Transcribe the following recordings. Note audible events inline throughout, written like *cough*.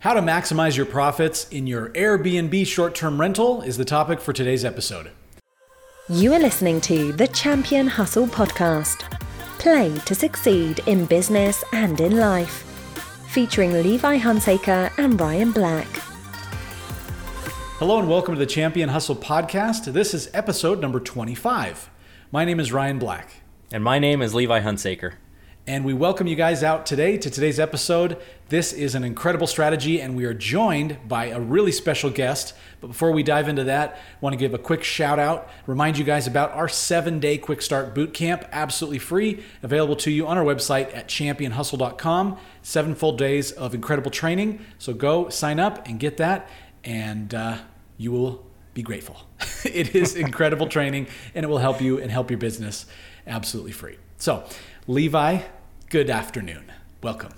How to maximize your profits in your Airbnb short term rental is the topic for today's episode. You are listening to the Champion Hustle podcast. Play to succeed in business and in life. Featuring Levi Hunsaker and Ryan Black. Hello and welcome to the Champion Hustle podcast. This is episode number 25. My name is Ryan Black. And my name is Levi Hunsaker. And we welcome you guys out today to today's episode. This is an incredible strategy, and we are joined by a really special guest. But before we dive into that, I want to give a quick shout out, remind you guys about our seven day quick start boot camp, absolutely free, available to you on our website at championhustle.com. Seven full days of incredible training. So go sign up and get that, and uh, you will be grateful. *laughs* it is incredible *laughs* training, and it will help you and help your business absolutely free. So, Levi, good afternoon. Welcome.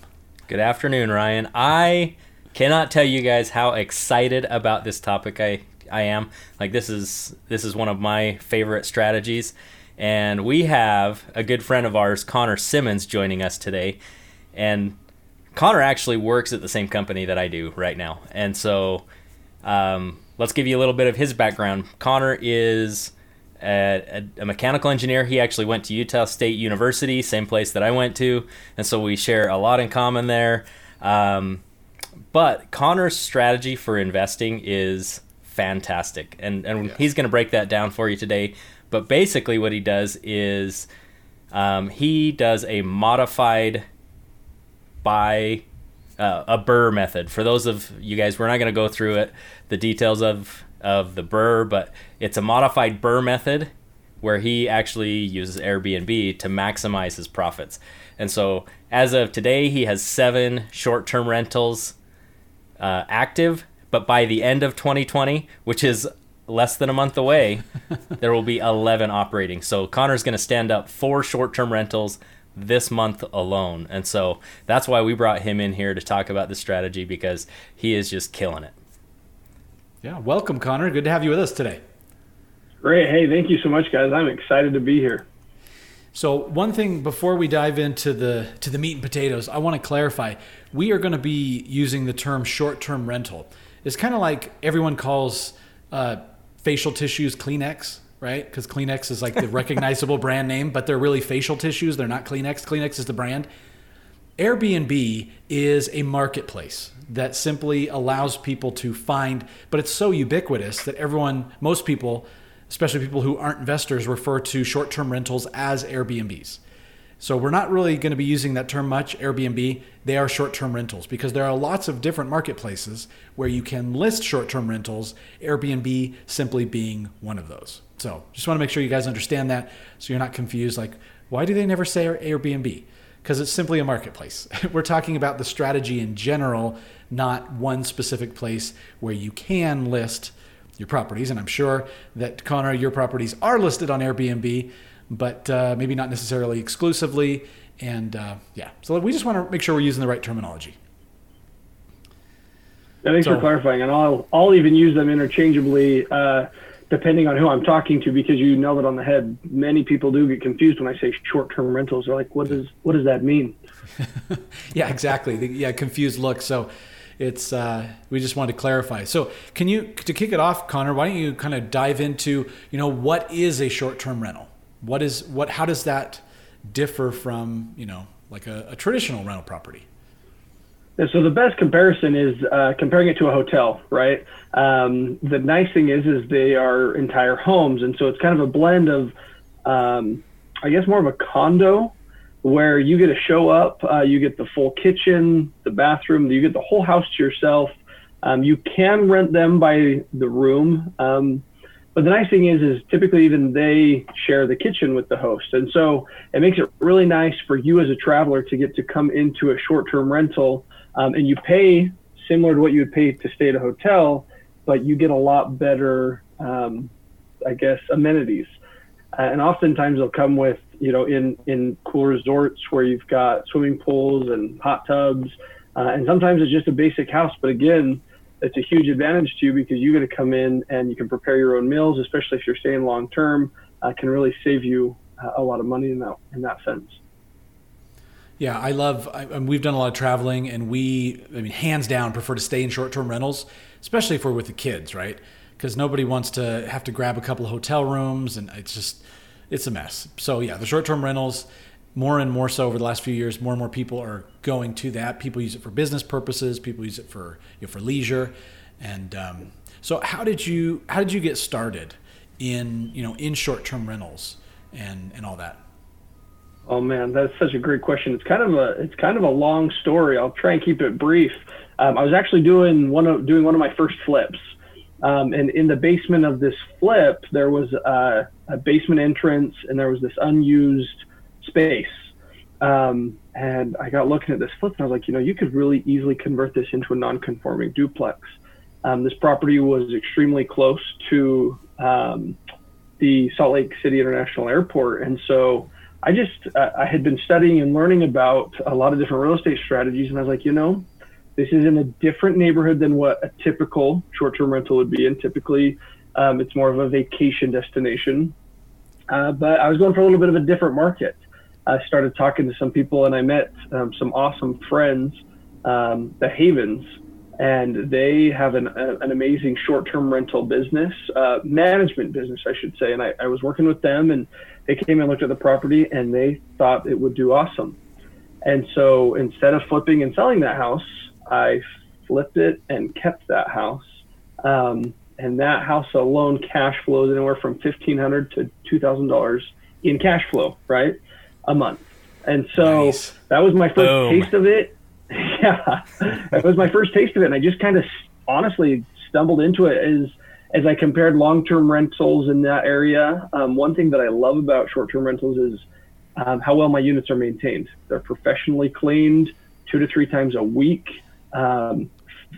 Good afternoon, Ryan. I cannot tell you guys how excited about this topic I, I am. Like this is this is one of my favorite strategies. And we have a good friend of ours, Connor Simmons, joining us today. And Connor actually works at the same company that I do right now. And so um, let's give you a little bit of his background. Connor is a, a, mechanical engineer. He actually went to Utah State University, same place that I went to, and so we share a lot in common there. Um, but Connor's strategy for investing is fantastic, and and yes. he's going to break that down for you today. But basically, what he does is um, he does a modified buy uh, a BRRRR method. For those of you guys, we're not going to go through it, the details of of the BRRRR, but it's a modified BRRRR method where he actually uses Airbnb to maximize his profits. And so, as of today, he has seven short term rentals uh, active. But by the end of 2020, which is less than a month away, *laughs* there will be 11 operating. So, Connor's going to stand up four short term rentals this month alone. And so, that's why we brought him in here to talk about the strategy because he is just killing it. Yeah, welcome, Connor. Good to have you with us today. Great. Hey, thank you so much, guys. I'm excited to be here. So, one thing before we dive into the to the meat and potatoes, I want to clarify. We are going to be using the term short-term rental. It's kind of like everyone calls uh, facial tissues Kleenex, right? Because Kleenex is like the *laughs* recognizable brand name, but they're really facial tissues. They're not Kleenex. Kleenex is the brand. Airbnb is a marketplace that simply allows people to find, but it's so ubiquitous that everyone, most people, especially people who aren't investors, refer to short term rentals as Airbnbs. So we're not really going to be using that term much, Airbnb. They are short term rentals because there are lots of different marketplaces where you can list short term rentals, Airbnb simply being one of those. So just want to make sure you guys understand that so you're not confused like, why do they never say Airbnb? Because it's simply a marketplace. *laughs* We're talking about the strategy in general, not one specific place where you can list your properties. And I'm sure that Connor, your properties are listed on Airbnb, but uh, maybe not necessarily exclusively. And uh, yeah, so we just want to make sure we're using the right terminology. Thanks so, for clarifying, and I'll I'll even use them interchangeably. Uh, depending on who I'm talking to, because you nailed it on the head. Many people do get confused when I say short-term rentals. They're like, "What does what does that mean?" *laughs* yeah, exactly. Yeah, confused look. So it's uh, we just wanted to clarify. So can you to kick it off, Connor? Why don't you kind of dive into you know what is a short-term rental? What is what? How does that differ from you know like a, a traditional rental property? So the best comparison is uh, comparing it to a hotel, right? Um, the nice thing is, is they are entire homes, and so it's kind of a blend of, um, I guess, more of a condo, where you get to show up, uh, you get the full kitchen, the bathroom, you get the whole house to yourself. Um, you can rent them by the room, um, but the nice thing is, is typically even they share the kitchen with the host, and so it makes it really nice for you as a traveler to get to come into a short-term rental um, and you pay similar to what you would pay to stay at a hotel, but you get a lot better, um, I guess, amenities. Uh, and oftentimes they'll come with, you know, in in cool resorts where you've got swimming pools and hot tubs, uh, and sometimes it's just a basic house. But again, it's a huge advantage to you because you get to come in and you can prepare your own meals, especially if you're staying long term. Uh, can really save you uh, a lot of money in that in that sense. Yeah, I love. I, and we've done a lot of traveling, and we, I mean, hands down, prefer to stay in short-term rentals, especially if we're with the kids, right? Because nobody wants to have to grab a couple of hotel rooms, and it's just, it's a mess. So yeah, the short-term rentals, more and more so over the last few years, more and more people are going to that. People use it for business purposes. People use it for you know, for leisure, and um, so how did you how did you get started in you know in short-term rentals and and all that? Oh man, that's such a great question. It's kind of a it's kind of a long story. I'll try and keep it brief. Um, I was actually doing one of doing one of my first flips, um, and in the basement of this flip, there was a, a, basement entrance, and there was this unused space. Um, and I got looking at this flip, and I was like, you know, you could really easily convert this into a non-conforming duplex. Um, this property was extremely close to um, the Salt Lake City International Airport, and so I just uh, I had been studying and learning about a lot of different real estate strategies, and I was like, you know, this is in a different neighborhood than what a typical short-term rental would be and Typically, um, it's more of a vacation destination, uh, but I was going for a little bit of a different market. I started talking to some people, and I met um, some awesome friends, um, the Havens, and they have an, a, an amazing short-term rental business, uh, management business, I should say. And I, I, was working with them, and they came and looked at the property, and they thought it would do awesome. And so instead of flipping and selling that house, I flipped it and kept that house. Um, and that house alone cash flows anywhere from fifteen hundred to two thousand dollars in cash flow, right, a month. And so nice. that was my first Boom. taste of it *laughs* yeah, it was my first taste of it, and I just kind of honestly stumbled into it as as I compared long term rentals in that area. Um, one thing that I love about short term rentals is um, how well my units are maintained. They're professionally cleaned two to three times a week. Um,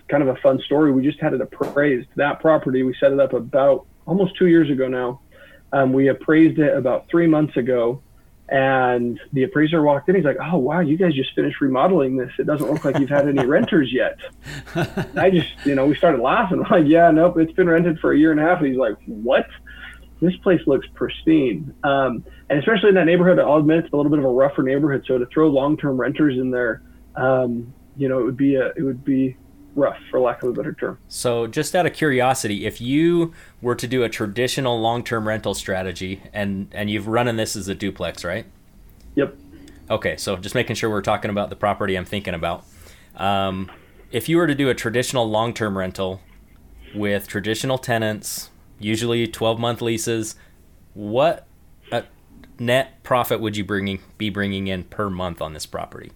kind of a fun story. We just had it appraised. That property, we set it up about almost two years ago now. Um, we appraised it about three months ago and the appraiser walked in. He's like, "Oh wow, you guys just finished remodeling this. It doesn't look like you've had any *laughs* renters yet." I just, you know, we started laughing. I'm like, "Yeah, nope, it's been rented for a year and a half." And he's like, "What? This place looks pristine." Um, and especially in that neighborhood, I'll admit it's a little bit of a rougher neighborhood. So to throw long-term renters in there, um, you know, it would be a, it would be rough for lack of a better term. So just out of curiosity, if you were to do a traditional long-term rental strategy and and you've run in this as a duplex, right? Yep. Okay, so just making sure we're talking about the property I'm thinking about. Um, if you were to do a traditional long-term rental with traditional tenants, usually 12-month leases, what uh, net profit would you bringing be bringing in per month on this property?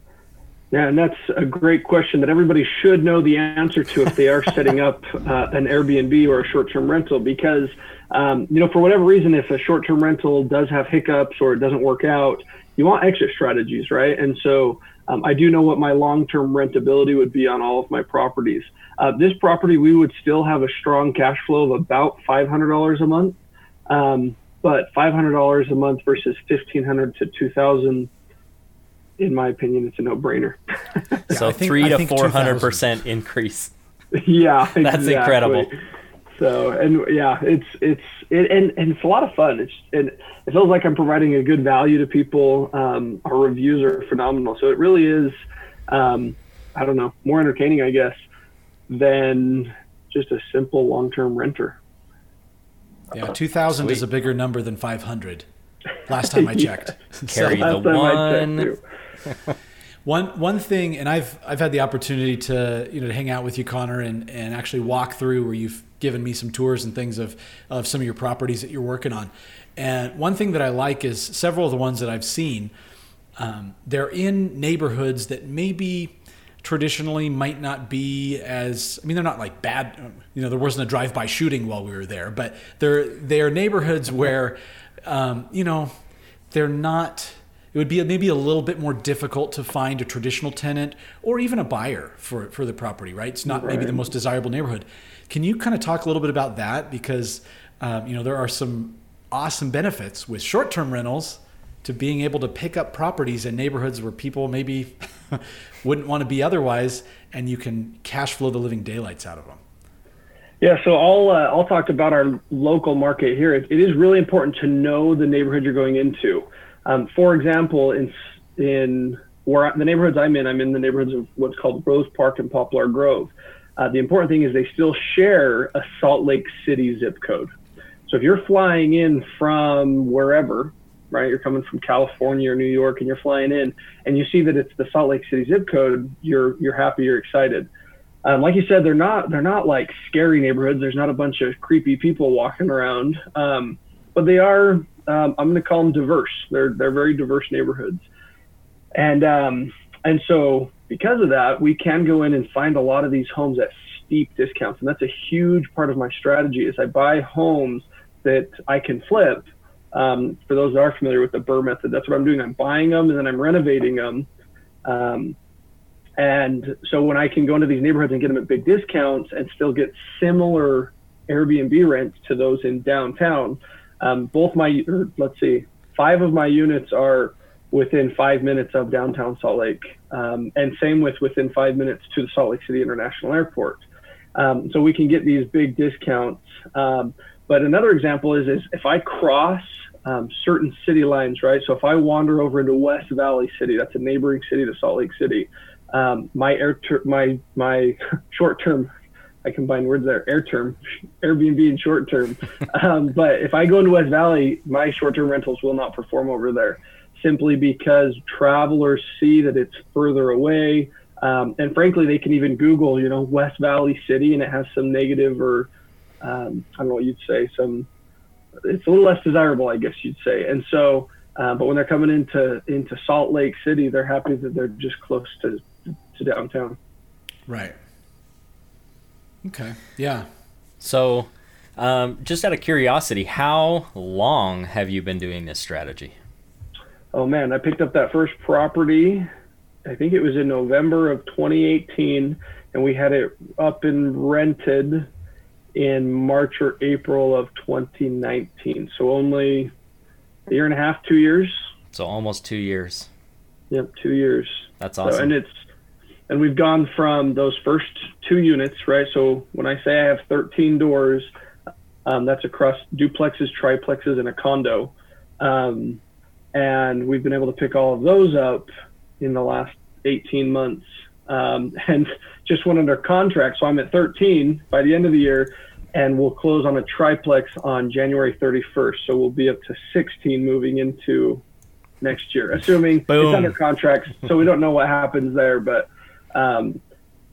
Yeah, and that's a great question that everybody should know the answer to if they are *laughs* setting up uh, an Airbnb or a short-term rental. Because um, you know, for whatever reason, if a short-term rental does have hiccups or it doesn't work out, you want exit strategies, right? And so um, I do know what my long-term rentability would be on all of my properties. Uh, this property, we would still have a strong cash flow of about $500 a month, um, but $500 a month versus 1,500 to 2,000 in my opinion, it's a no-brainer. *laughs* so think, three to four hundred percent increase. Yeah, *laughs* that's exactly. incredible. So and yeah, it's it's it, and and it's a lot of fun. It's and it feels like I'm providing a good value to people. Um, our reviews are phenomenal, so it really is. Um, I don't know, more entertaining, I guess, than just a simple long-term renter. Yeah, two thousand is a bigger number than five hundred. Last time I *laughs* checked. Carry so, the one *laughs* one one thing, and I've I've had the opportunity to you know to hang out with you, Connor, and and actually walk through where you've given me some tours and things of of some of your properties that you're working on. And one thing that I like is several of the ones that I've seen. Um, they're in neighborhoods that maybe traditionally might not be as I mean they're not like bad you know there wasn't a drive-by shooting while we were there but they're they're neighborhoods where um, you know they're not it would be maybe a little bit more difficult to find a traditional tenant or even a buyer for, for the property, right? It's not right. maybe the most desirable neighborhood. Can you kind of talk a little bit about that? Because, um, you know, there are some awesome benefits with short term rentals to being able to pick up properties in neighborhoods where people maybe *laughs* wouldn't want to be otherwise, and you can cash flow the living daylights out of them. Yeah, so I'll uh, I'll talk about our local market here. It, it is really important to know the neighborhood you're going into. Um, for example, in in where the neighborhoods I'm in, I'm in the neighborhoods of what's called Rose Park and Poplar Grove. Uh, the important thing is they still share a Salt Lake City zip code. So if you're flying in from wherever, right, you're coming from California or New York, and you're flying in, and you see that it's the Salt Lake City zip code, you're you're happy, you're excited. Um, like you said, they're not they're not like scary neighborhoods. There's not a bunch of creepy people walking around, um, but they are. Um, I'm going to call them diverse. They're they're very diverse neighborhoods, and um, and so because of that, we can go in and find a lot of these homes at steep discounts, and that's a huge part of my strategy. Is I buy homes that I can flip. Um, for those that are familiar with the BRRRR method, that's what I'm doing. I'm buying them and then I'm renovating them. Um, and so when I can go into these neighborhoods and get them at big discounts and still get similar Airbnb rents to those in downtown, um, both my, let's see, five of my units are within five minutes of downtown Salt Lake, um, and same with within five minutes to the Salt Lake City International Airport. Um, so we can get these big discounts. Um, but another example is, is if I cross um, certain city lines, right? So if I wander over into West Valley City, that's a neighboring city to Salt Lake City um, my air ter- my my *laughs* short term I combine words there air term *laughs* Airbnb and short term um, but if I go into West Valley my short term rentals will not perform over there simply because travelers see that it's further away um, and frankly they can even Google you know West Valley City and it has some negative or um, I don't know what you'd say some it's a little less desirable I guess you'd say and so uh, but when they're coming into into Salt Lake City, they're happy that they're just close to to downtown. Right. Okay. Yeah. So, um, just out of curiosity, how long have you been doing this strategy? Oh man, I picked up that first property. I think it was in November of 2018, and we had it up and rented in March or April of 2019. So only a year and a half, two years. So almost two years. Yep, two years. That's awesome. So, and it's and we've gone from those first two units, right? So when I say I have 13 doors, um, that's across duplexes, triplexes, and a condo. Um, and we've been able to pick all of those up in the last 18 months. Um, *laughs* and just went under contract. So I'm at 13 by the end of the year, and we'll close on a triplex on January 31st. So we'll be up to 16 moving into next year, assuming Boom. it's under contract. So we don't know what happens there, but um,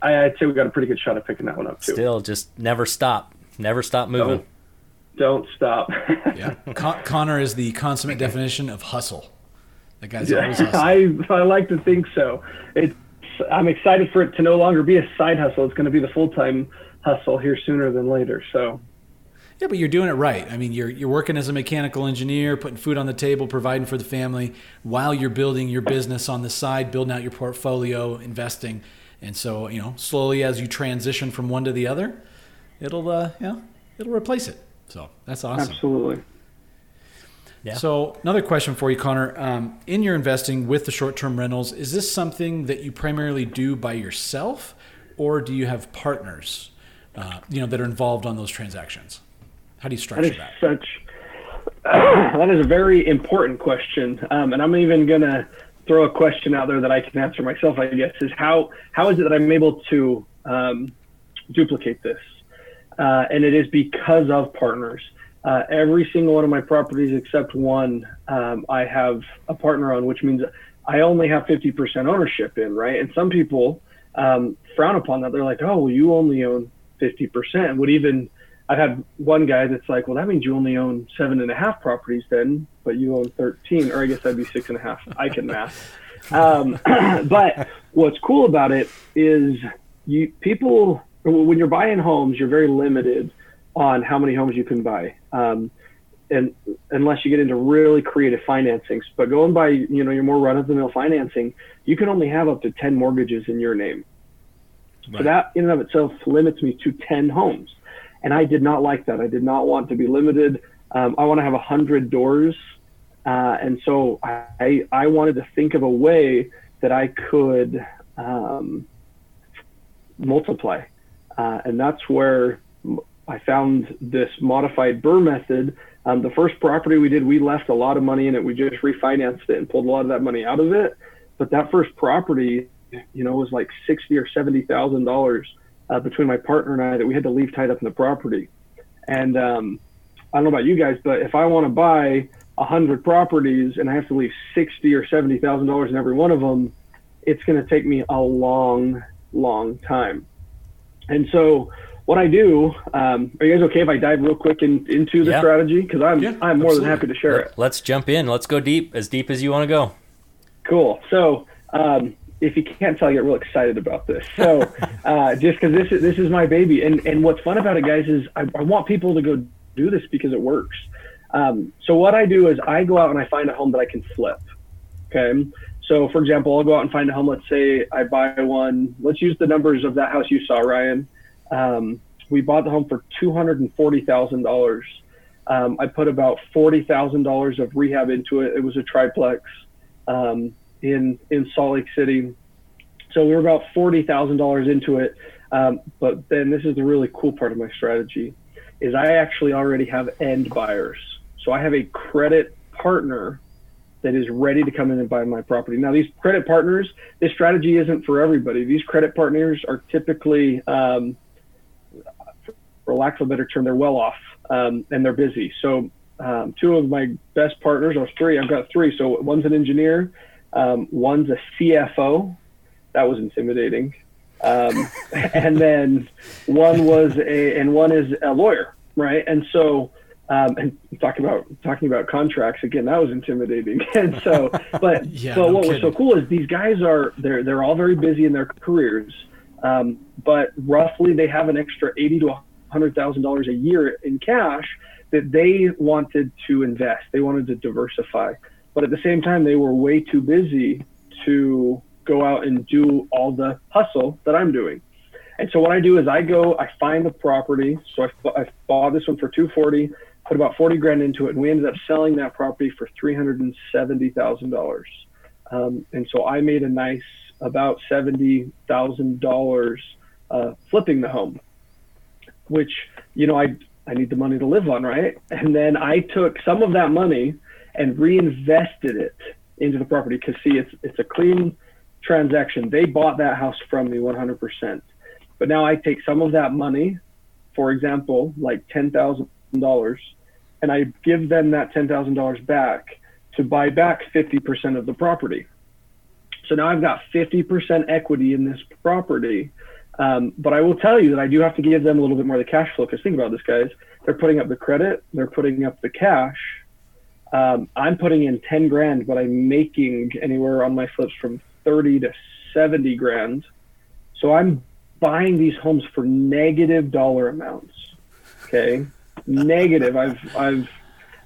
I, would say we got a pretty good shot at picking that one up too. Still, just never stop, never stop moving. Don't, don't stop. *laughs* yeah, Con- Connor is the consummate definition of hustle. That guy's yeah, always hustling. I I like to think so. It's I'm excited for it to no longer be a side hustle. It's going to be the full time hustle here sooner than later. So. Yeah, but you're doing it right. I mean, you're you're working as a mechanical engineer, putting food on the table, providing for the family, while you're building your business on the side, building out your portfolio, investing. And so, you know, slowly as you transition from one to the other, it'll uh, you know, it'll replace it. So that's awesome. Absolutely. Yeah. So another question for you, Connor. Um, in your investing with the short-term rentals, is this something that you primarily do by yourself, or do you have partners, uh, you know, that are involved on those transactions? How do you structure that? Is that? Such uh, *clears throat* that is a very important question, um, and I'm even gonna throw a question out there that I can answer myself. I guess is how how is it that I'm able to um, duplicate this? Uh, and it is because of partners. Uh, every single one of my properties except one, um, I have a partner on, which means I only have 50% ownership in, right? And some people um, frown upon that. They're like, oh, well, you only own 50%. Would even I've had one guy that's like, well, that means you only own seven and a half properties then, but you own 13, or I guess that'd be six and a half. I can math. Um, *clears throat* but what's cool about it is you people, when you're buying homes, you're very limited on how many homes you can buy. Um, and unless you get into really creative financings, but going by, you know, your more run of the mill financing, you can only have up to 10 mortgages in your name. Right. So that in and of itself limits me to 10 homes. And I did not like that. I did not want to be limited. Um, I want to have a hundred doors. Uh, and so I, I wanted to think of a way that I could um, multiply. Uh, and that's where I found this modified BRRRR method. Um, the first property we did, we left a lot of money in it. We just refinanced it and pulled a lot of that money out of it. but that first property, you know, was like sixty or seventy thousand uh, between my partner and I that we had to leave tied up in the property. And um, I don't know about you guys, but if I want to buy a hundred properties and I have to leave sixty or seventy thousand dollars in every one of them, it's going to take me a long, long time. And so what I do, um, are you guys okay if I dive real quick in, into the Yeah. strategy? Because I'm Yeah, I'm more than happy to share it. Let's jump in. Let's go deep, as deep as you want to go. Cool. So, um, if you can't tell, I get real excited about this. So, *laughs* uh, just because this is this is my baby, and and what's fun about it, guys, is I, I want people to go do this because it works. Um, so what I do is I go out and I find a home that I can flip. Okay. So, for example, I'll go out and find a home. Let's say I buy one. Let's use the numbers of that house you saw, Ryan. Um, we bought the home for two hundred and forty thousand dollars. Um, I put about forty thousand dollars of rehab into it. It was a triplex um, in in Salt Lake City. So we were about forty thousand dollars into it. Um, but then this is the really cool part of my strategy, is I actually already have end buyers. So I have a credit partner that is ready to come in and buy my property. Now these credit partners, this strategy isn't for everybody. These credit partners are typically, um, for lack of a better term, they're well off um, and they're busy. So um, two of my best partners, or three, I've got three. So one's an engineer, um, one's a CFO. That was intimidating. Um, *laughs* and then one was a, and one is a lawyer, right? And so, um, and talking about talking about contracts again, that was intimidating. *laughs* And so, but *laughs* Yeah, but no what was so cool is these guys are they're they're all very busy in their careers, um, but roughly they have an extra eighty to hundred thousand dollars a year in cash that they wanted to invest. They wanted to diversify, but at the same time they were way too busy to go out and do all the hustle that I'm doing. And so what I do is I go, I find the property. So I, I bought this one for 240, put about 40 grand into it, and we ended up selling that property for $370,000. Um, and so I made a nice about $70,000 uh, flipping the home, which, you know, I, I need the money to live on, right? And then I took some of that money and reinvested it into the property because see, it's, it's a clean transaction. They bought that house from me 100%. But now I take some of that money, for example, like $10,000, and I give them that $10,000 back to buy back 50% of the property. So now I've got 50% equity in this property. Um, but I will tell you that I do have to give them a little bit more of the cash flow because think about this, guys. They're putting up the credit, they're putting up the cash. Um, I'm putting in 10 grand, but I'm making anywhere on my flips from 30 to 70 grand. So I'm buying these homes for negative dollar amounts. Okay, negative. I've I've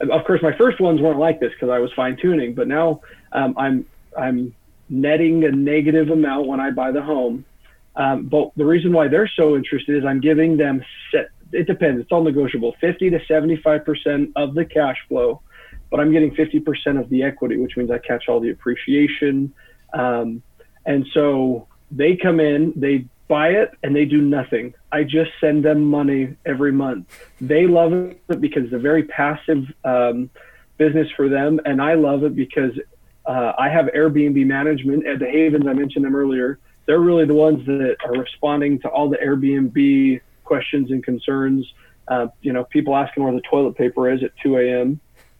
of course my first ones weren't like this because I was fine tuning, but now um, I'm I'm netting a negative amount when I buy the home. Um, but the reason why they're so interested is I'm giving them set. It depends. It's all negotiable. 50 to 75 percent of the cash flow, but I'm getting 50 percent of the equity, which means I catch all the appreciation. Um, and so they come in, they buy it, and they do nothing. I just send them money every month. They love it because it's a very passive um, business for them, and I love it because uh, I have Airbnb management at the Havens. I mentioned them earlier. They're really the ones that are responding to all the Airbnb questions and concerns. Uh, you know, people asking where the toilet paper is at 2 a.m.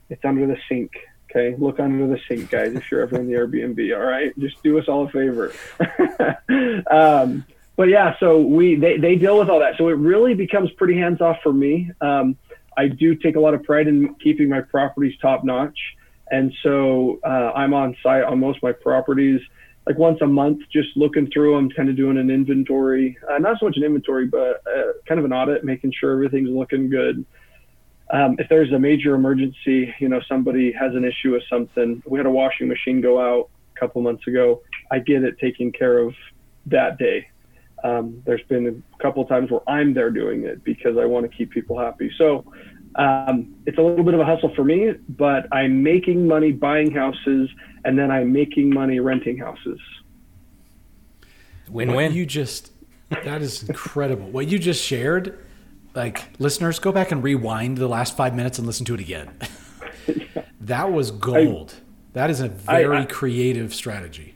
It's under the sink. Okay, look under the sink, guys. If you're ever in the Airbnb, all right, just do us all a favor. *laughs* um, but yeah, so we they, they deal with all that. So it really becomes pretty hands off for me. Um, I do take a lot of pride in keeping my properties top notch, and so uh, I'm on site on most of my properties like once a month, just looking through them, kind of doing an inventory, uh, not so much an inventory, but uh, kind of an audit, making sure everything's looking good um, if there's a major emergency, you know, somebody has an issue with something. We had a washing machine go out a couple months ago. I get it taken care of that day. Um, there's been a couple of times where I'm there doing it because I want to keep people happy. So um, it's a little bit of a hustle for me, but I'm making money buying houses and then I'm making money renting houses. Win win. you just that is incredible. what you just shared, like listeners, go back and rewind the last five minutes and listen to it again. *laughs* that was gold. that is a very I- creative strategy.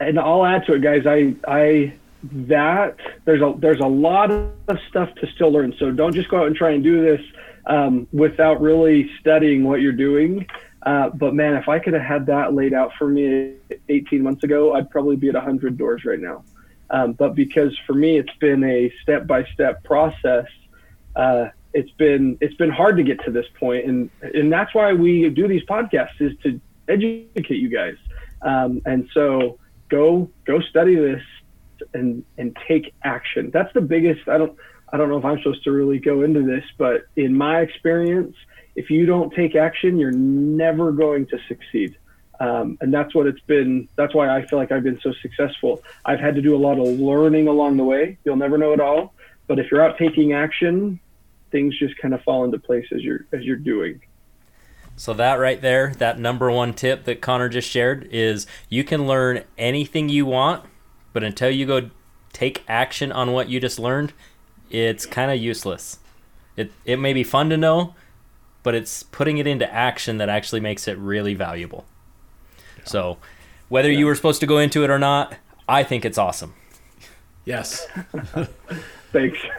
and I'll add to it, guys. I I that there's a there's a lot of stuff to still learn. So don't just go out and try and do this um, without really studying what you're doing. Uh, but man, if I could have had that laid out for me 18 months ago, I'd probably be at 100 doors right now. Um, but because for me, it's been a step by step process. Uh, it's been it's been hard to get to this point, and and that's why we do these podcasts is to educate you guys. Um, and so go go study this and and take action. That's the biggest. I don't I don't know if I'm supposed to really go into this, but in my experience, if you don't take action, you're never going to succeed. Um, and that's what it's been. That's why I feel like I've been so successful. I've had to do a lot of learning along the way. You'll never know it all, but if you're out taking action, things just kind of fall into place as you're as you're doing. So that right there, that number one tip that Connor just shared is you can learn anything you want, but until you go take action on what you just learned, it's kind of useless. It it may be fun to know, but it's putting it into action that actually makes it really valuable. Yeah. So, whether yeah. you were supposed to go into it or not, I think it's awesome. Yes. *laughs* Thanks. *laughs*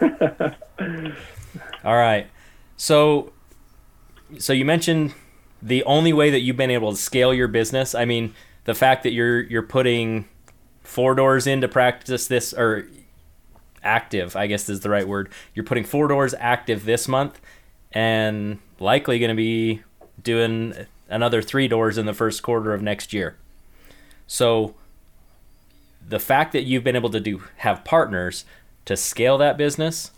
All right. So so you mentioned the only way that you've been able to scale your business. I mean, the fact that you're you're putting four doors into practice this or active, I guess is the right word. You're putting four doors active this month and likely going to be doing another three doors in the first quarter of next year. So the fact that you've been able to do have partners to scale that business,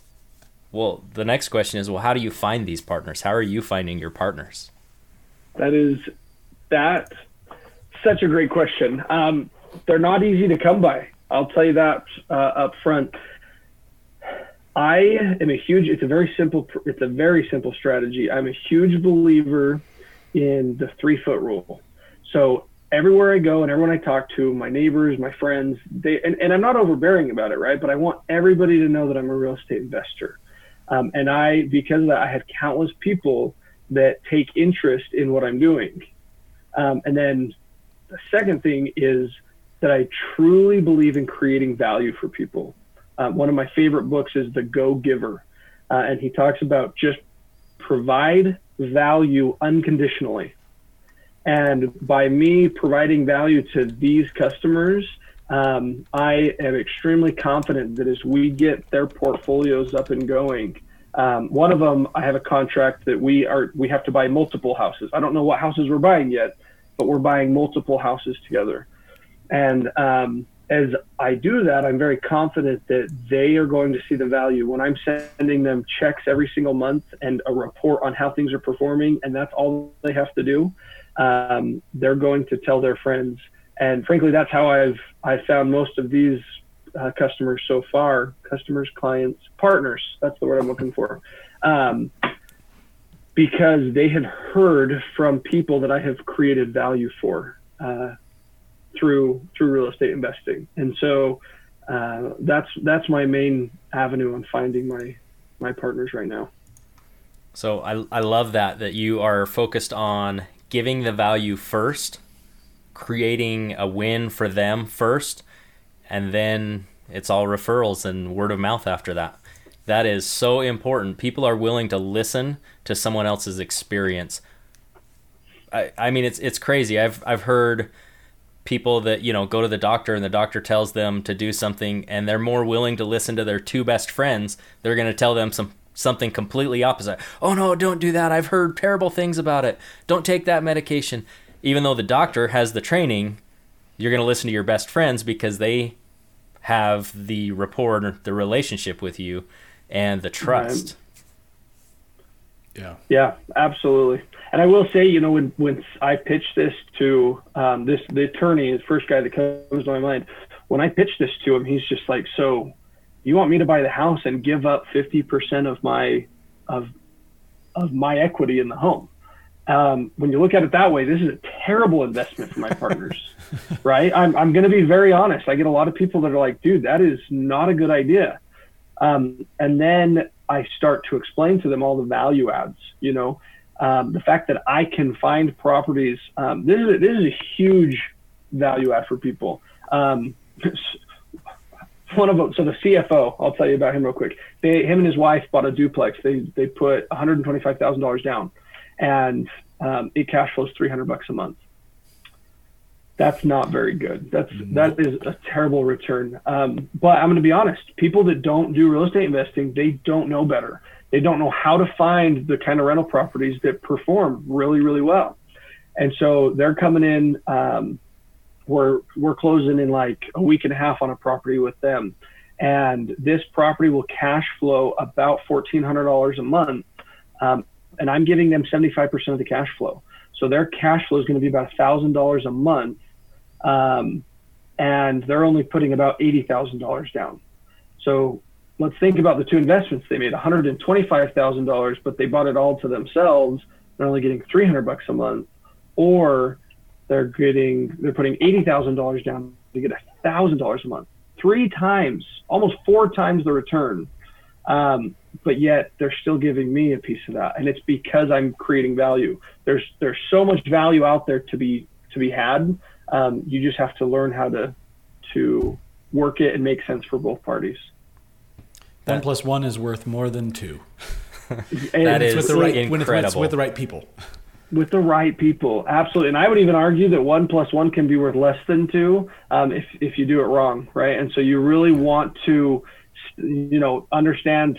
well, the next question is, well, how do you find these partners? How are you finding your partners? That is that such a great question. Um, they're not easy to come by. I'll tell you that uh, up front. I am a huge. It's a very simple. It's a very simple strategy. I'm a huge believer in the three foot rule. So everywhere I go and everyone I talk to, my neighbors, my friends, they and, and I'm not overbearing about it, right? But I want everybody to know that I'm a real estate investor. Um, and I, because of that, I have countless people that take interest in what I'm doing. Um, and then the second thing is that I truly believe in creating value for people. Uh, one of my favorite books is The Go Giver, uh, and he talks about just provide value unconditionally. And by me providing value to these customers, um, I am extremely confident that as we get their portfolios up and going, um, one of them, I have a contract that we are we have to buy multiple houses. I don't know what houses we're buying yet, but we're buying multiple houses together. And um, as I do that, I'm very confident that they are going to see the value when I'm sending them checks every single month and a report on how things are performing, and that's all they have to do. Um, they're going to tell their friends, and frankly, that's how I've I found most of these uh, customers so far. Customers, clients, partners. That's the word I'm looking for. Um, because they have heard from people that I have created value for. Uh, through through real estate investing. And so uh, that's that's my main avenue on finding my my partners right now. So I I love that that you are focused on giving the value first, creating a win for them first, and then it's all referrals and word of mouth after that. That is so important. People are willing to listen to someone else's experience. I, I mean it's it's crazy. I've I've heard people that you know go to the doctor and the doctor tells them to do something and they're more willing to listen to their two best friends they're going to tell them some something completely opposite. Oh no don't do that. I've heard terrible things about it. Don't take that medication. Even though the doctor has the training you're going to listen to your best friends because they have the rapport the relationship with you and the trust. Yeah. Yeah absolutely and I will say, you know, when when I pitched this to um, this the attorney, the first guy that comes to my mind, when I pitched this to him, he's just like, "So, you want me to buy the house and give up fifty percent of my of of my equity in the home?" Um, when you look at it that way, this is a terrible investment for my partners, *laughs* right? I'm I'm going to be very honest. I get a lot of people that are like, "Dude, that is not a good idea." Um, and then I start to explain to them all the value adds, you know um, the fact that I can find properties. Um, this is a, this is a huge value add for people. Um, one of them, so the CFO, I'll tell you about him real quick. They, him and his wife bought a duplex. They they put one hundred twenty five thousand dollars down, and um, it cash flows three hundred bucks a month. That's not very good. That's that is a terrible return. Um, but I'm going to be honest. People that don't do real estate investing, they don't know better. They don't know how to find the kind of rental properties that perform really really well, and so they're coming in. Um, we're we're closing in like a week and a half on a property with them, and this property will cash flow about fourteen hundred dollars a month, um, and I'm giving them seventy five percent of the cash flow. So their cash flow is going to be about thousand dollars a month, um, and they're only putting about eighty thousand dollars down. So let's think about the two investments they made: one hundred and twenty five thousand dollars, but they bought it all to themselves. They're only getting three hundred bucks a month, or they're getting they're putting eighty thousand dollars down to get thousand dollars a month, three times, almost four times the return. Um, but yet they're still giving me a piece of that, and it's because I'm creating value. There's there's so much value out there to be to be had. Um, you just have to learn how to to work it and make sense for both parties. One plus one is worth more than two. *laughs* that is with the right, incredible. When it's, when it's with the right people. With the right people, absolutely. And I would even argue that one plus one can be worth less than two um, if if you do it wrong, right? And so you really want to, you know, understand.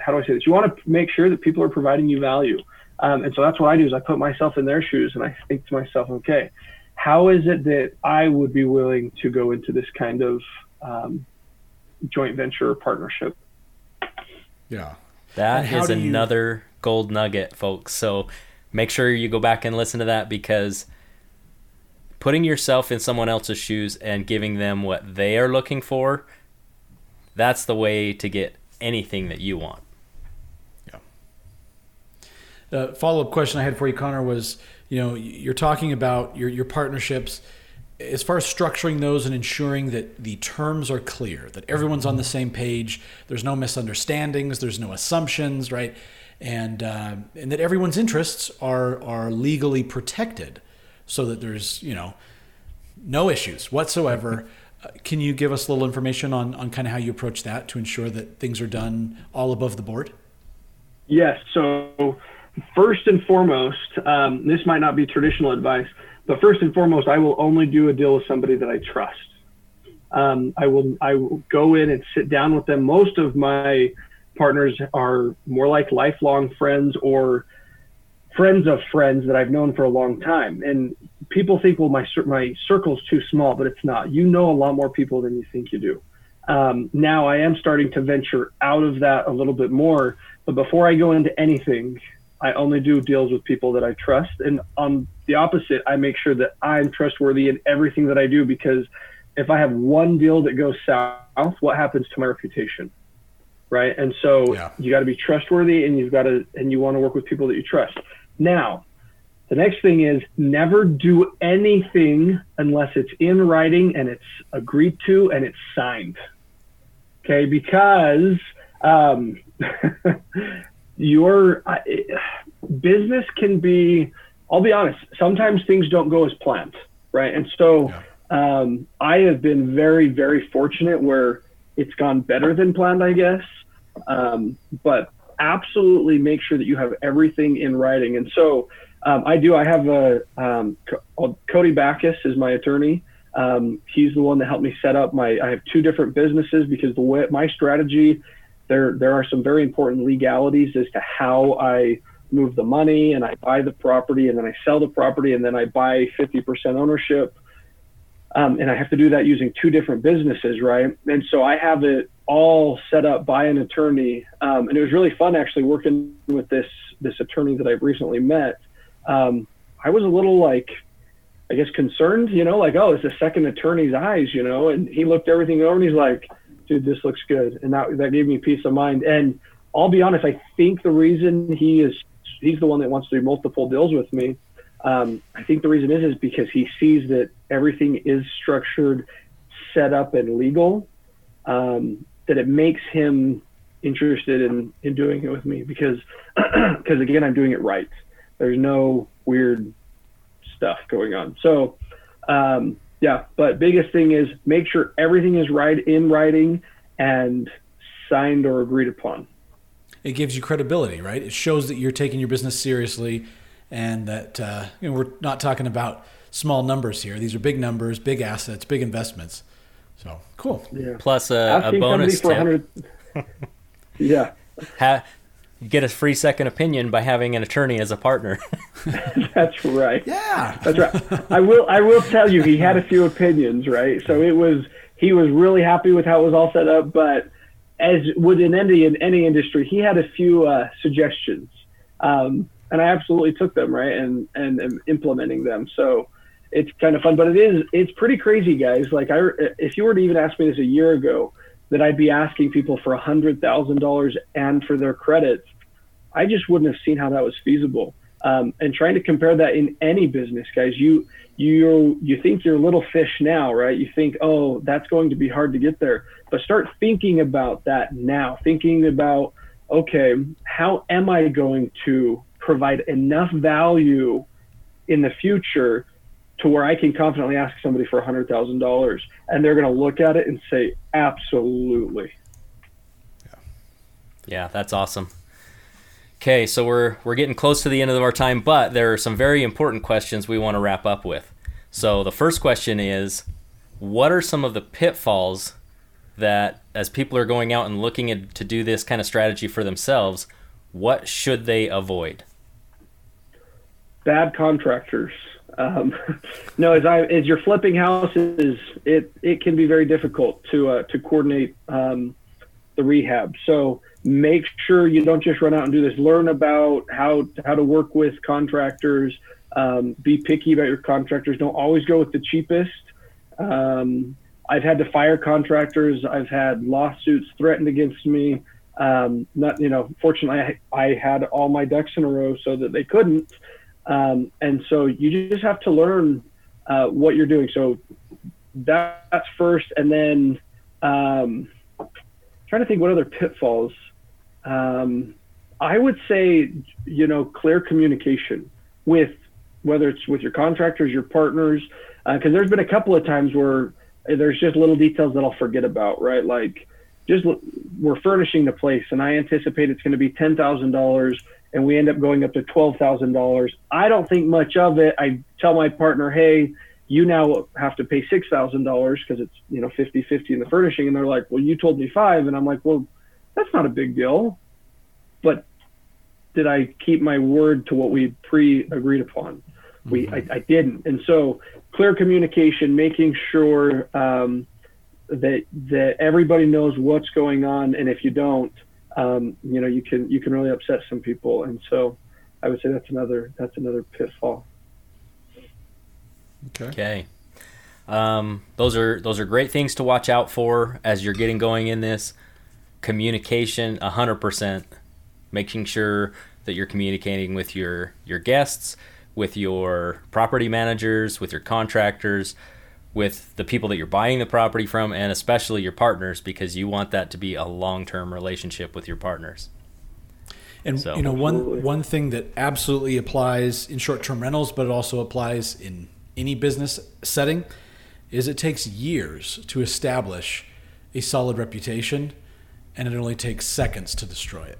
How do I say this? You want to make sure that people are providing you value. Um, and so that's what I do is I put myself in their shoes and I think to myself, okay, how is it that I would be willing to go into this kind of um, joint venture or partnership? Yeah. That is do you- another gold nugget, folks. So make sure you go back and listen to that because putting yourself in someone else's shoes and giving them what they are looking for, that's the way to get anything that you want. Yeah. Uh, the follow up question I had for you, Connor, was you know you're talking about your your partnerships. As far as structuring those and ensuring that the terms are clear, that everyone's on the same page, there's no misunderstandings, there's no assumptions, right, and uh, and that everyone's interests are are legally protected, so that there's you know no issues whatsoever. *laughs* Uh, Can you give us a little information on, on kind of how you approach that to ensure that things are done all above the board? Yes. So, first and foremost, um, this might not be traditional advice, but first and foremost, I will only do a deal with somebody that I trust. Um, I will I will go in and sit down with them. Most of my partners are more like lifelong friends or friends of friends that I've known for a long time. And people think, well, my my circle's too small, but it's not. You know a lot more people than you think you do. Um, now I am starting to venture out of that a little bit more. But before I go into anything, I only do deals with people that I trust. And on the opposite, I make sure that I'm trustworthy in everything that I do because if I have one deal that goes south, what happens to my reputation? Right. And so Yeah. you got to be trustworthy and you've got to, and you want to work with people that you trust. Now, the next thing is never do anything unless it's in writing and it's agreed to and it's signed. Okay. Because, um, *laughs* your I- business can be i'll be honest sometimes things don't go as planned right? And so um, i have been very very fortunate where it's gone better than planned i guess. Um, but absolutely make sure that you have everything in writing. And so um, i do i have a um, Co- cody backus is my attorney. Um, he's the one that helped me set up my i have two different businesses because the way my strategy there there are some very important legalities as to how I move the money and I buy the property and then I sell the property and then I buy 50% ownership. Um, and I have to do that using two different businesses, right? And so I have it all set up by an attorney. Um, and it was really fun actually working with this this attorney that I've recently met. Um, I was a little like, I guess concerned, you know, like, oh, it's a second attorney's eyes, you know, and he looked everything over and he's like, dude, this looks good. And that, that gave me peace of mind. And I'll be honest, I think the reason he is, he's the one that wants to do multiple deals with me. Um, I think the reason is, is because he sees that everything is structured, set up and legal, um, that it makes him interested in, in doing it with me because, *clears throat* because again, I'm doing it right. There's no weird stuff going on. So, um, yeah, but biggest thing is make sure everything is right in writing and signed or agreed upon. It gives you credibility, right? It shows that you're taking your business seriously, and that uh, you know we're not talking about small numbers here. These are big numbers, big assets, big investments. So cool. Yeah. Plus a, a bonus tip. *laughs* yeah. Ha- get a free second opinion by having an attorney as a partner. *laughs* That's right. Yeah. That's right. I will I will tell you he had a few opinions, right? So it was he was really happy with how it was all set up, but as with in any in any industry, he had a few uh, suggestions. Um, and I absolutely took them, right? And and am implementing them. So it's kind of fun, but it is it's pretty crazy, guys. Like I if you were to even ask me this a year ago, that I'd be asking people for a hundred thousand dollars and for their credits, I just wouldn't have seen how that was feasible. Um, and trying to compare that in any business, guys, you you you think you're a little fish now, right? You think, oh, that's going to be hard to get there, but start thinking about that now. Thinking about, okay, how am I going to provide enough value in the future to where I can confidently ask somebody for $100,000 and they're going to look at it and say, absolutely. Yeah. yeah, that's awesome. Okay, so we're we're getting close to the end of our time, but there are some very important questions we want to wrap up with. So the first question is, what are some of the pitfalls that, as people are going out and looking at, to do this kind of strategy for themselves, what should they avoid? Bad contractors. Um, *laughs* no, as I as you're flipping houses, it it can be very difficult to uh, to coordinate um, the rehab. So make sure you don't just run out and do this. Learn about how how to work with contractors. Um, be picky about your contractors. Don't always go with the cheapest. Um, I've had to fire contractors. I've had lawsuits threatened against me. Um, not you know, fortunately, I, I had all my ducks in a row so that they couldn't. Um, and so you just have to learn uh, what you're doing. So that's first, and then um, trying to think what other pitfalls. Um, I would say, you know, clear communication with whether it's with your contractors, your partners, because uh, there's been a couple of times where there's just little details that I'll forget about, right? Like just we're furnishing the place, and I anticipate it's going to be ten thousand dollars, and we end up going up to twelve thousand dollars. I don't think much of it. I tell my partner, hey, you now have to pay six thousand dollars because it's you know 50-50 in the furnishing, and they're like, well, you told me five, and I'm like, well, that's not a big deal, but did I keep my word to what we pre agreed upon? We mm-hmm. I, I, didn't, and so clear communication, making sure um, that that everybody knows what's going on, and if you don't, um, you know, you can you can really upset some people, and so I would say that's another that's another pitfall. Okay. Okay. Um, those are those are great things to watch out for as you're getting going in this communication. hundred percent, making sure that you're communicating with your your guests with your property managers, with your contractors, with the people that you're buying the property from, and especially your partners, because you want that to be a long-term relationship with your partners. And so, you know, one one thing that absolutely applies in short-term rentals, but it also applies in any business setting, is it takes years to establish a solid reputation, and it only takes seconds to destroy it.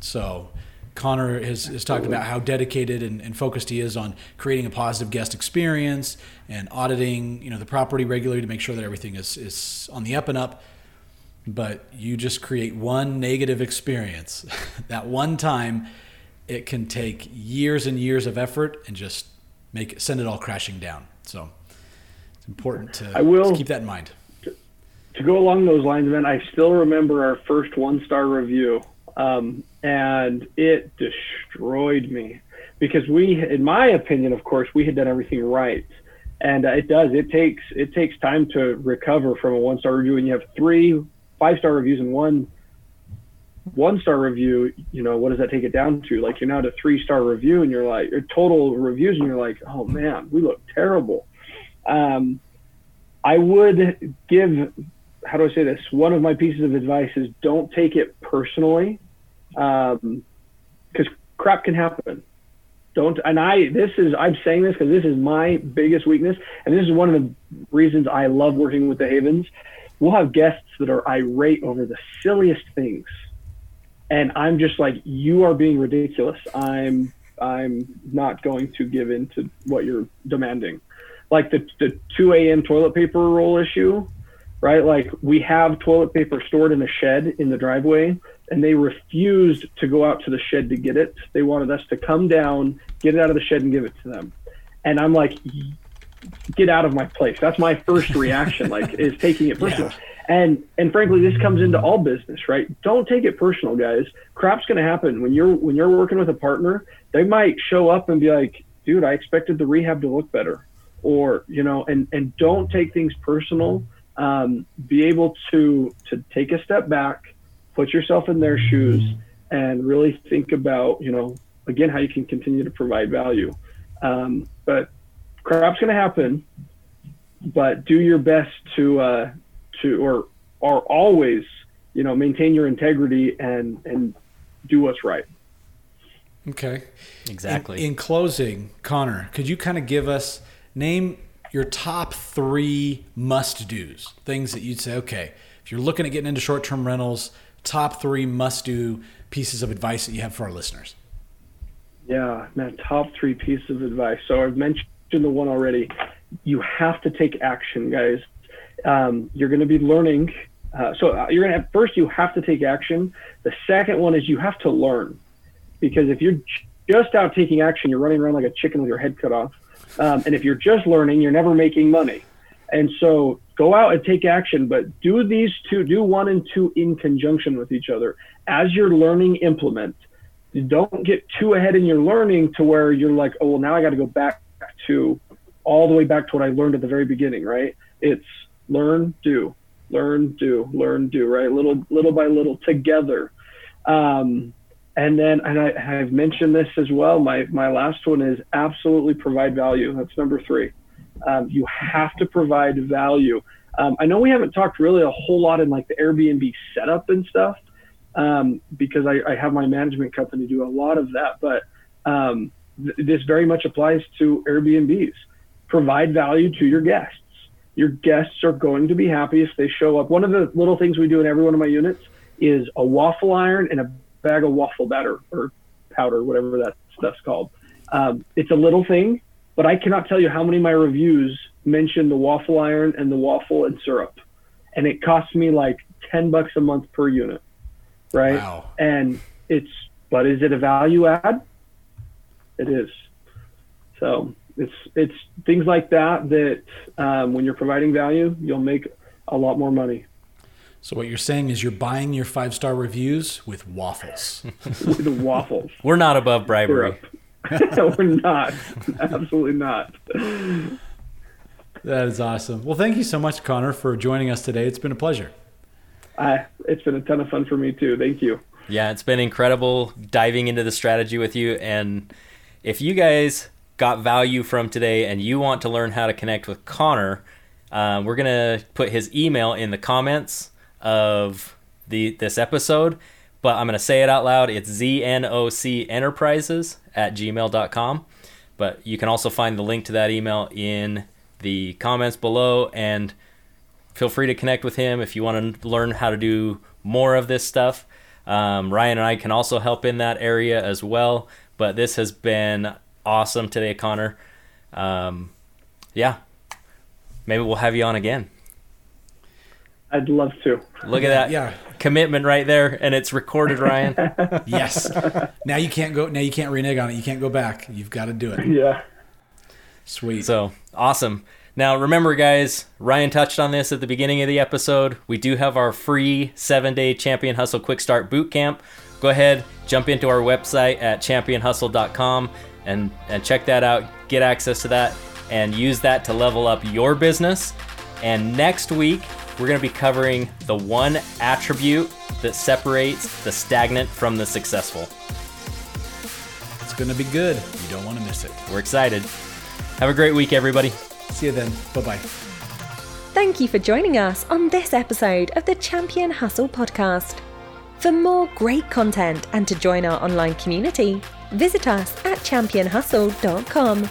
So Connor has, has talked about how dedicated and, and, focused he is on creating a positive guest experience and auditing, you know, the property regularly to make sure that everything is, is on the up and up. But you just create one negative experience. *laughs* that one time, it can take years and years of effort and just make it, send it all crashing down. So it's important to, I will, to keep that in mind. To, to go along those lines, man, I still remember our first one star review um, and it destroyed me because we, in my opinion, of course, we had done everything right. And uh, it does. It takes it takes time to recover from a one star review, and you have three five star reviews and one one star review. You know what does that take it down to? Like you're now at a three star review, and you're like your total reviews, and you're like, oh man, we look terrible. Um, I would give how do I say this? One of my pieces of advice is don't take it personally, because um, crap can happen. Don't. And I, this is, I'm saying this because this is my biggest weakness. And this is one of the reasons I love working with the Havens. We'll have guests that are irate over the silliest things. And I'm just like, you are being ridiculous. I'm, I'm not going to give in to what you're demanding. Like the, the 2 a.m. toilet paper roll issue, right? Like we have toilet paper stored in a shed in the driveway and they refused to go out to the shed to get it. They wanted us to come down, get it out of the shed, and give it to them. And I'm like, get out of my place. That's my first reaction, like, *laughs* is taking it personal. Yeah. And and frankly, this comes into all business, right? Don't take it personal, guys. Crap's going to happen when you're when you're working with a partner. They might show up and be like, "Dude, I expected the rehab to look better," or you know, and and don't take things personal. Um, be able to to take a step back put yourself in their shoes and really think about, you know, again, how you can continue to provide value. Um, but crap's going to happen, but do your best to, uh, to, or, are always, you know, maintain your integrity and, and do what's right. Okay. Exactly. In, in closing, Connor, could you kind of give us, name your top three must do's, things that you'd say, okay, if you're looking at getting into short term rentals, top three must do pieces of advice that you have for our listeners? Yeah, man, top three pieces of advice. So I've mentioned the one already. You have to take action, guys. Um, you're going to be learning. Uh, so uh, you're going to first, you have to take action. The second one is you have to learn, because if you're just out taking action, you're running around like a chicken with your head cut off. Um, and if you're just learning, you're never making money. And so go out and take action, but do these two, do one and two in conjunction with each other. As you're learning, implement. Don't get too ahead in your learning to where you're like, oh, well, now I got to go back to all the way back to what I learned at the very beginning, right? It's learn, do, learn, do, learn, do, right? Little, little by little together. Um, and then, and I, I've mentioned this as well. My, my last one is absolutely provide value. That's number three. Um, you have to provide value. Um, I know we haven't talked really a whole lot in like the Airbnb setup and stuff um, because I, I, have my management company do a lot of that, but um, th- this very much applies to Airbnbs. Provide value to your guests. Your guests are going to be happy if they show up. One of the little things we do in every one of my units is a waffle iron and a bag of waffle batter or powder, whatever that stuff's called. Um, it's a little thing, but I cannot tell you how many of my reviews mention the waffle iron and the waffle and syrup. And it costs me like 10 bucks a month per unit. Right. Wow. And it's, but is it a value add? It is. So it's, it's things like that that um, when you're providing value, you'll make a lot more money. So what you're saying is you're buying your five star reviews with waffles. *laughs* with waffles. We're not above bribery. Syrup. *laughs* We're not. Absolutely not. That is awesome. Well, thank you so much, Connor, for joining us today. It's been a pleasure. Uh, it's been a ton of fun for me too. Thank you. Yeah, it's been incredible diving into the strategy with you. And if you guys got value from today and you want to learn how to connect with Connor, uh, we're gonna put his email in the comments of the this episode but I'm going to say it out loud. It's ZNOC Enterprises at gmail.com. But you can also find the link to that email in the comments below. And feel free to connect with him if you want to learn how to do more of this stuff. Um, Ryan and I can also help in that area as well. But this has been awesome today, Connor. Um, yeah, maybe we'll have you on again. I'd love to. Look at that. Yeah. Commitment right there, and it's recorded, Ryan. *laughs* yes. Now you can't go. Now you can't renege on it. You can't go back. You've got to do it. Yeah. Sweet. So awesome. Now remember, guys. Ryan touched on this at the beginning of the episode. We do have our free seven-day Champion Hustle Quick Start Boot Camp. Go ahead, jump into our website at championhustle.com and and check that out. Get access to that and use that to level up your business. And next week we're going to be covering the one attribute that separates the stagnant from the successful. It's going to be good. You don't want to miss it. We're excited. Have a great week, everybody. See you then. Bye bye. Thank you for joining us on this episode of the Champion Hustle podcast. For more great content and to join our online community, visit us at championhustle.com.